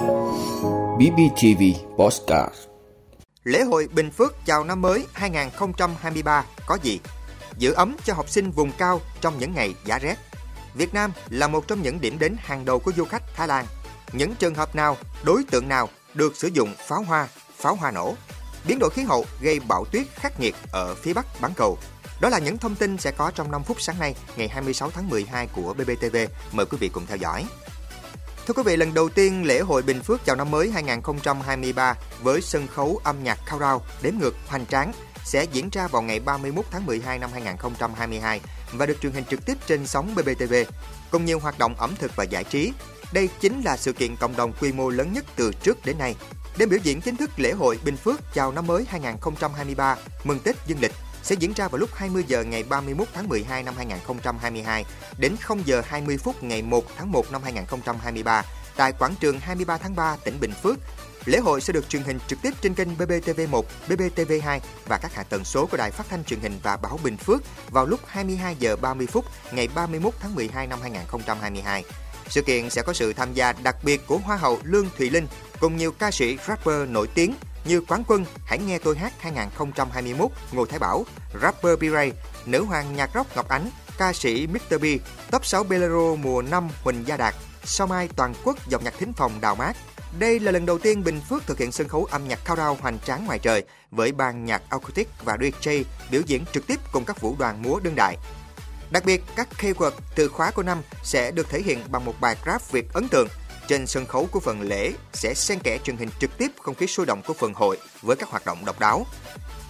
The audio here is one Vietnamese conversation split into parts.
BBTV Postcard Lễ hội Bình Phước chào năm mới 2023 có gì? Giữ ấm cho học sinh vùng cao trong những ngày giá rét. Việt Nam là một trong những điểm đến hàng đầu của du khách Thái Lan. Những trường hợp nào, đối tượng nào được sử dụng pháo hoa, pháo hoa nổ? Biến đổi khí hậu gây bão tuyết khắc nghiệt ở phía bắc bán cầu. Đó là những thông tin sẽ có trong 5 phút sáng nay, ngày 26 tháng 12 của BBTV. Mời quý vị cùng theo dõi. Thưa quý vị, lần đầu tiên lễ hội Bình Phước chào năm mới 2023 với sân khấu âm nhạc countdown đếm ngược hoành tráng sẽ diễn ra vào ngày 31 tháng 12 năm 2022 và được truyền hình trực tiếp trên sóng BBTV, cùng nhiều hoạt động ẩm thực và giải trí. Đây chính là sự kiện cộng đồng quy mô lớn nhất từ trước đến nay. Đêm biểu diễn chính thức lễ hội Bình Phước chào năm mới 2023 mừng Tết Dương lịch sẽ diễn ra vào lúc 20 giờ ngày 31 tháng 12 năm 2022 đến 0 giờ 20 phút ngày 1 tháng 1 năm 2023 tại quảng trường 23 tháng 3 tỉnh Bình Phước. Lễ hội sẽ được truyền hình trực tiếp trên kênh BBTV1, BBTV2 và các hạ tần số của Đài Phát thanh Truyền hình và Báo Bình Phước vào lúc 22 giờ 30 phút ngày 31 tháng 12 năm 2022. Sự kiện sẽ có sự tham gia đặc biệt của Hoa hậu Lương Thùy Linh cùng nhiều ca sĩ rapper nổi tiếng như Quán Quân Hãy nghe tôi hát 2021 Ngô Thái Bảo, rapper B-Ray, nữ hoàng nhạc rock Ngọc Ánh, ca sĩ Mr. B, top 6 Bolero mùa 5 Huỳnh Gia Đạt, sau mai toàn quốc dòng nhạc thính phòng Đào Mát. Đây là lần đầu tiên Bình Phước thực hiện sân khấu âm nhạc cao đao hoành tráng ngoài trời với ban nhạc acoustic và DJ biểu diễn trực tiếp cùng các vũ đoàn múa đương đại. Đặc biệt, các keyword từ khóa của năm sẽ được thể hiện bằng một bài rap Việt ấn tượng trên sân khấu của phần lễ sẽ xen kẽ truyền hình trực tiếp không khí sôi động của phần hội với các hoạt động độc đáo.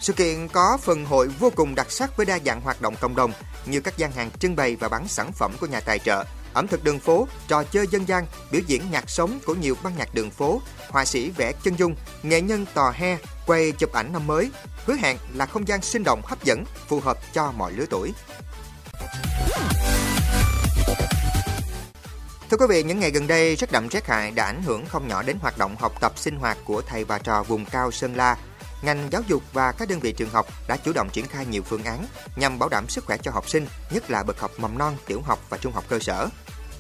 Sự kiện có phần hội vô cùng đặc sắc với đa dạng hoạt động cộng đồng như các gian hàng trưng bày và bán sản phẩm của nhà tài trợ, ẩm thực đường phố, trò chơi dân gian, biểu diễn nhạc sống của nhiều ban nhạc đường phố, họa sĩ vẽ chân dung, nghệ nhân tò he, quay chụp ảnh năm mới, hứa hẹn là không gian sinh động hấp dẫn, phù hợp cho mọi lứa tuổi. Thưa quý vị, những ngày gần đây, rất đậm rét hại đã ảnh hưởng không nhỏ đến hoạt động học tập sinh hoạt của thầy và trò vùng cao Sơn La. Ngành giáo dục và các đơn vị trường học đã chủ động triển khai nhiều phương án nhằm bảo đảm sức khỏe cho học sinh, nhất là bậc học mầm non, tiểu học và trung học cơ sở.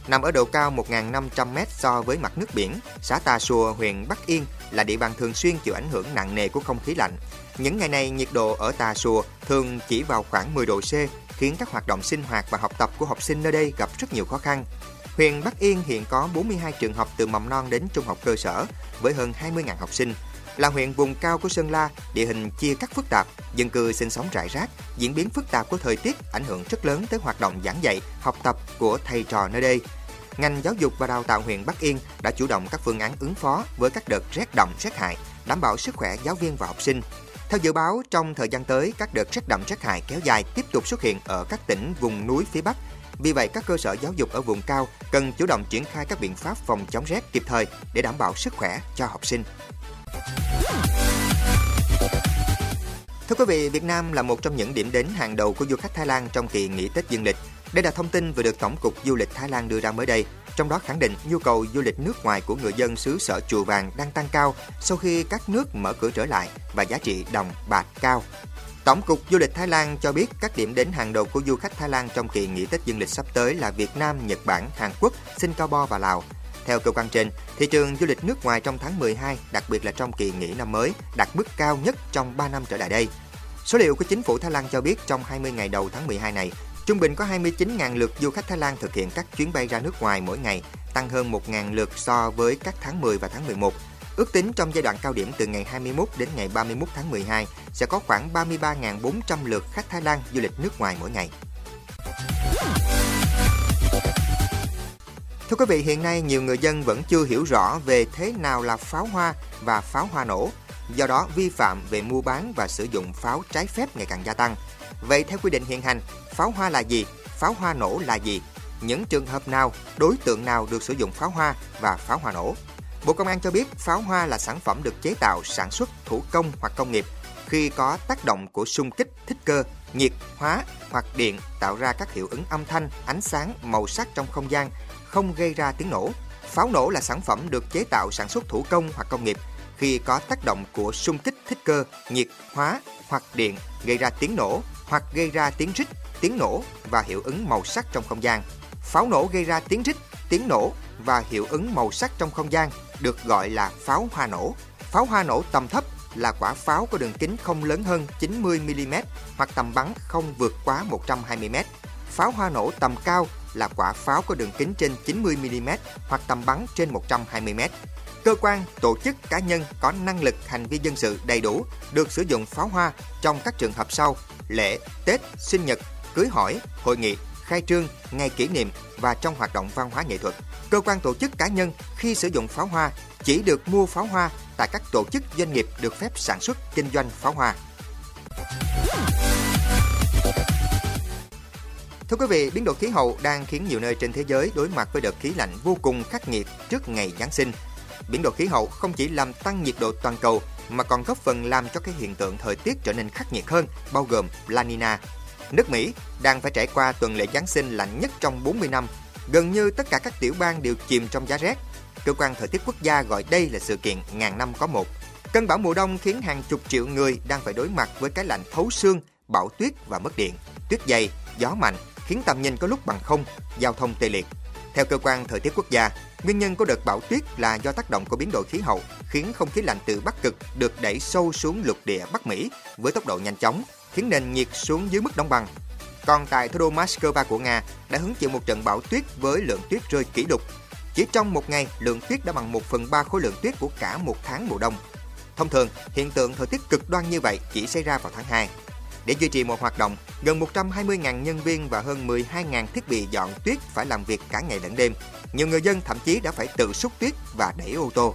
Nằm ở độ cao 1.500m so với mặt nước biển, xã Tà Xùa, huyện Bắc Yên là địa bàn thường xuyên chịu ảnh hưởng nặng nề của không khí lạnh. Những ngày này, nhiệt độ ở Tà Xùa thường chỉ vào khoảng 10 độ C, khiến các hoạt động sinh hoạt và học tập của học sinh nơi đây gặp rất nhiều khó khăn. Huyện Bắc Yên hiện có 42 trường học từ mầm non đến trung học cơ sở với hơn 20.000 học sinh. Là huyện vùng cao của Sơn La, địa hình chia cắt phức tạp, dân cư sinh sống rải rác, diễn biến phức tạp của thời tiết ảnh hưởng rất lớn tới hoạt động giảng dạy, học tập của thầy trò nơi đây. Ngành giáo dục và đào tạo huyện Bắc Yên đã chủ động các phương án ứng phó với các đợt rét đậm rét hại, đảm bảo sức khỏe giáo viên và học sinh. Theo dự báo, trong thời gian tới, các đợt rét đậm rét hại kéo dài tiếp tục xuất hiện ở các tỉnh vùng núi phía Bắc vì vậy, các cơ sở giáo dục ở vùng cao cần chủ động triển khai các biện pháp phòng chống rét kịp thời để đảm bảo sức khỏe cho học sinh. Thưa quý vị, Việt Nam là một trong những điểm đến hàng đầu của du khách Thái Lan trong kỳ nghỉ Tết dương lịch. Đây là thông tin vừa được Tổng cục Du lịch Thái Lan đưa ra mới đây, trong đó khẳng định nhu cầu du lịch nước ngoài của người dân xứ sở Chùa Vàng đang tăng cao sau khi các nước mở cửa trở lại và giá trị đồng bạc cao. Tổng cục Du lịch Thái Lan cho biết các điểm đến hàng đầu của du khách Thái Lan trong kỳ nghỉ Tết dương lịch sắp tới là Việt Nam, Nhật Bản, Hàn Quốc, Singapore và Lào. Theo cơ quan trên, thị trường du lịch nước ngoài trong tháng 12, đặc biệt là trong kỳ nghỉ năm mới, đạt mức cao nhất trong 3 năm trở lại đây. Số liệu của chính phủ Thái Lan cho biết trong 20 ngày đầu tháng 12 này, trung bình có 29.000 lượt du khách Thái Lan thực hiện các chuyến bay ra nước ngoài mỗi ngày, tăng hơn 1.000 lượt so với các tháng 10 và tháng 11 Ước tính trong giai đoạn cao điểm từ ngày 21 đến ngày 31 tháng 12 sẽ có khoảng 33.400 lượt khách Thái Lan du lịch nước ngoài mỗi ngày. Thưa quý vị, hiện nay nhiều người dân vẫn chưa hiểu rõ về thế nào là pháo hoa và pháo hoa nổ. Do đó, vi phạm về mua bán và sử dụng pháo trái phép ngày càng gia tăng. Vậy theo quy định hiện hành, pháo hoa là gì? Pháo hoa nổ là gì? Những trường hợp nào, đối tượng nào được sử dụng pháo hoa và pháo hoa nổ? Bộ Công an cho biết pháo hoa là sản phẩm được chế tạo, sản xuất thủ công hoặc công nghiệp khi có tác động của xung kích thích cơ, nhiệt, hóa hoặc điện tạo ra các hiệu ứng âm thanh, ánh sáng, màu sắc trong không gian, không gây ra tiếng nổ. Pháo nổ là sản phẩm được chế tạo sản xuất thủ công hoặc công nghiệp khi có tác động của xung kích thích cơ, nhiệt, hóa hoặc điện gây ra tiếng nổ hoặc gây ra tiếng rít, tiếng nổ và hiệu ứng màu sắc trong không gian. Pháo nổ gây ra tiếng rít tiếng nổ và hiệu ứng màu sắc trong không gian được gọi là pháo hoa nổ. Pháo hoa nổ tầm thấp là quả pháo có đường kính không lớn hơn 90mm hoặc tầm bắn không vượt quá 120m. Pháo hoa nổ tầm cao là quả pháo có đường kính trên 90mm hoặc tầm bắn trên 120m. Cơ quan, tổ chức, cá nhân có năng lực hành vi dân sự đầy đủ được sử dụng pháo hoa trong các trường hợp sau: lễ, Tết, sinh nhật, cưới hỏi, hội nghị, khai trương, ngày kỷ niệm và trong hoạt động văn hóa nghệ thuật. Cơ quan tổ chức cá nhân khi sử dụng pháo hoa chỉ được mua pháo hoa tại các tổ chức doanh nghiệp được phép sản xuất kinh doanh pháo hoa. Thưa quý vị, biến đổi khí hậu đang khiến nhiều nơi trên thế giới đối mặt với đợt khí lạnh vô cùng khắc nghiệt trước ngày Giáng sinh. Biến đổi khí hậu không chỉ làm tăng nhiệt độ toàn cầu mà còn góp phần làm cho các hiện tượng thời tiết trở nên khắc nghiệt hơn, bao gồm La Nina. Nước Mỹ đang phải trải qua tuần lễ Giáng sinh lạnh nhất trong 40 năm. Gần như tất cả các tiểu bang đều chìm trong giá rét. Cơ quan thời tiết quốc gia gọi đây là sự kiện ngàn năm có một. Cơn bão mùa đông khiến hàng chục triệu người đang phải đối mặt với cái lạnh thấu xương, bão tuyết và mất điện. Tuyết dày, gió mạnh khiến tầm nhìn có lúc bằng không, giao thông tê liệt. Theo cơ quan thời tiết quốc gia, nguyên nhân của đợt bão tuyết là do tác động của biến đổi khí hậu, khiến không khí lạnh từ Bắc Cực được đẩy sâu xuống lục địa Bắc Mỹ với tốc độ nhanh chóng, khiến nền nhiệt xuống dưới mức đóng băng. Còn tại thủ đô Moscow của Nga đã hứng chịu một trận bão tuyết với lượng tuyết rơi kỷ lục. Chỉ trong một ngày, lượng tuyết đã bằng 1 phần 3 khối lượng tuyết của cả một tháng mùa đông. Thông thường, hiện tượng thời tiết cực đoan như vậy chỉ xảy ra vào tháng 2. Để duy trì một hoạt động, gần 120.000 nhân viên và hơn 12.000 thiết bị dọn tuyết phải làm việc cả ngày lẫn đêm. Nhiều người dân thậm chí đã phải tự xúc tuyết và đẩy ô tô.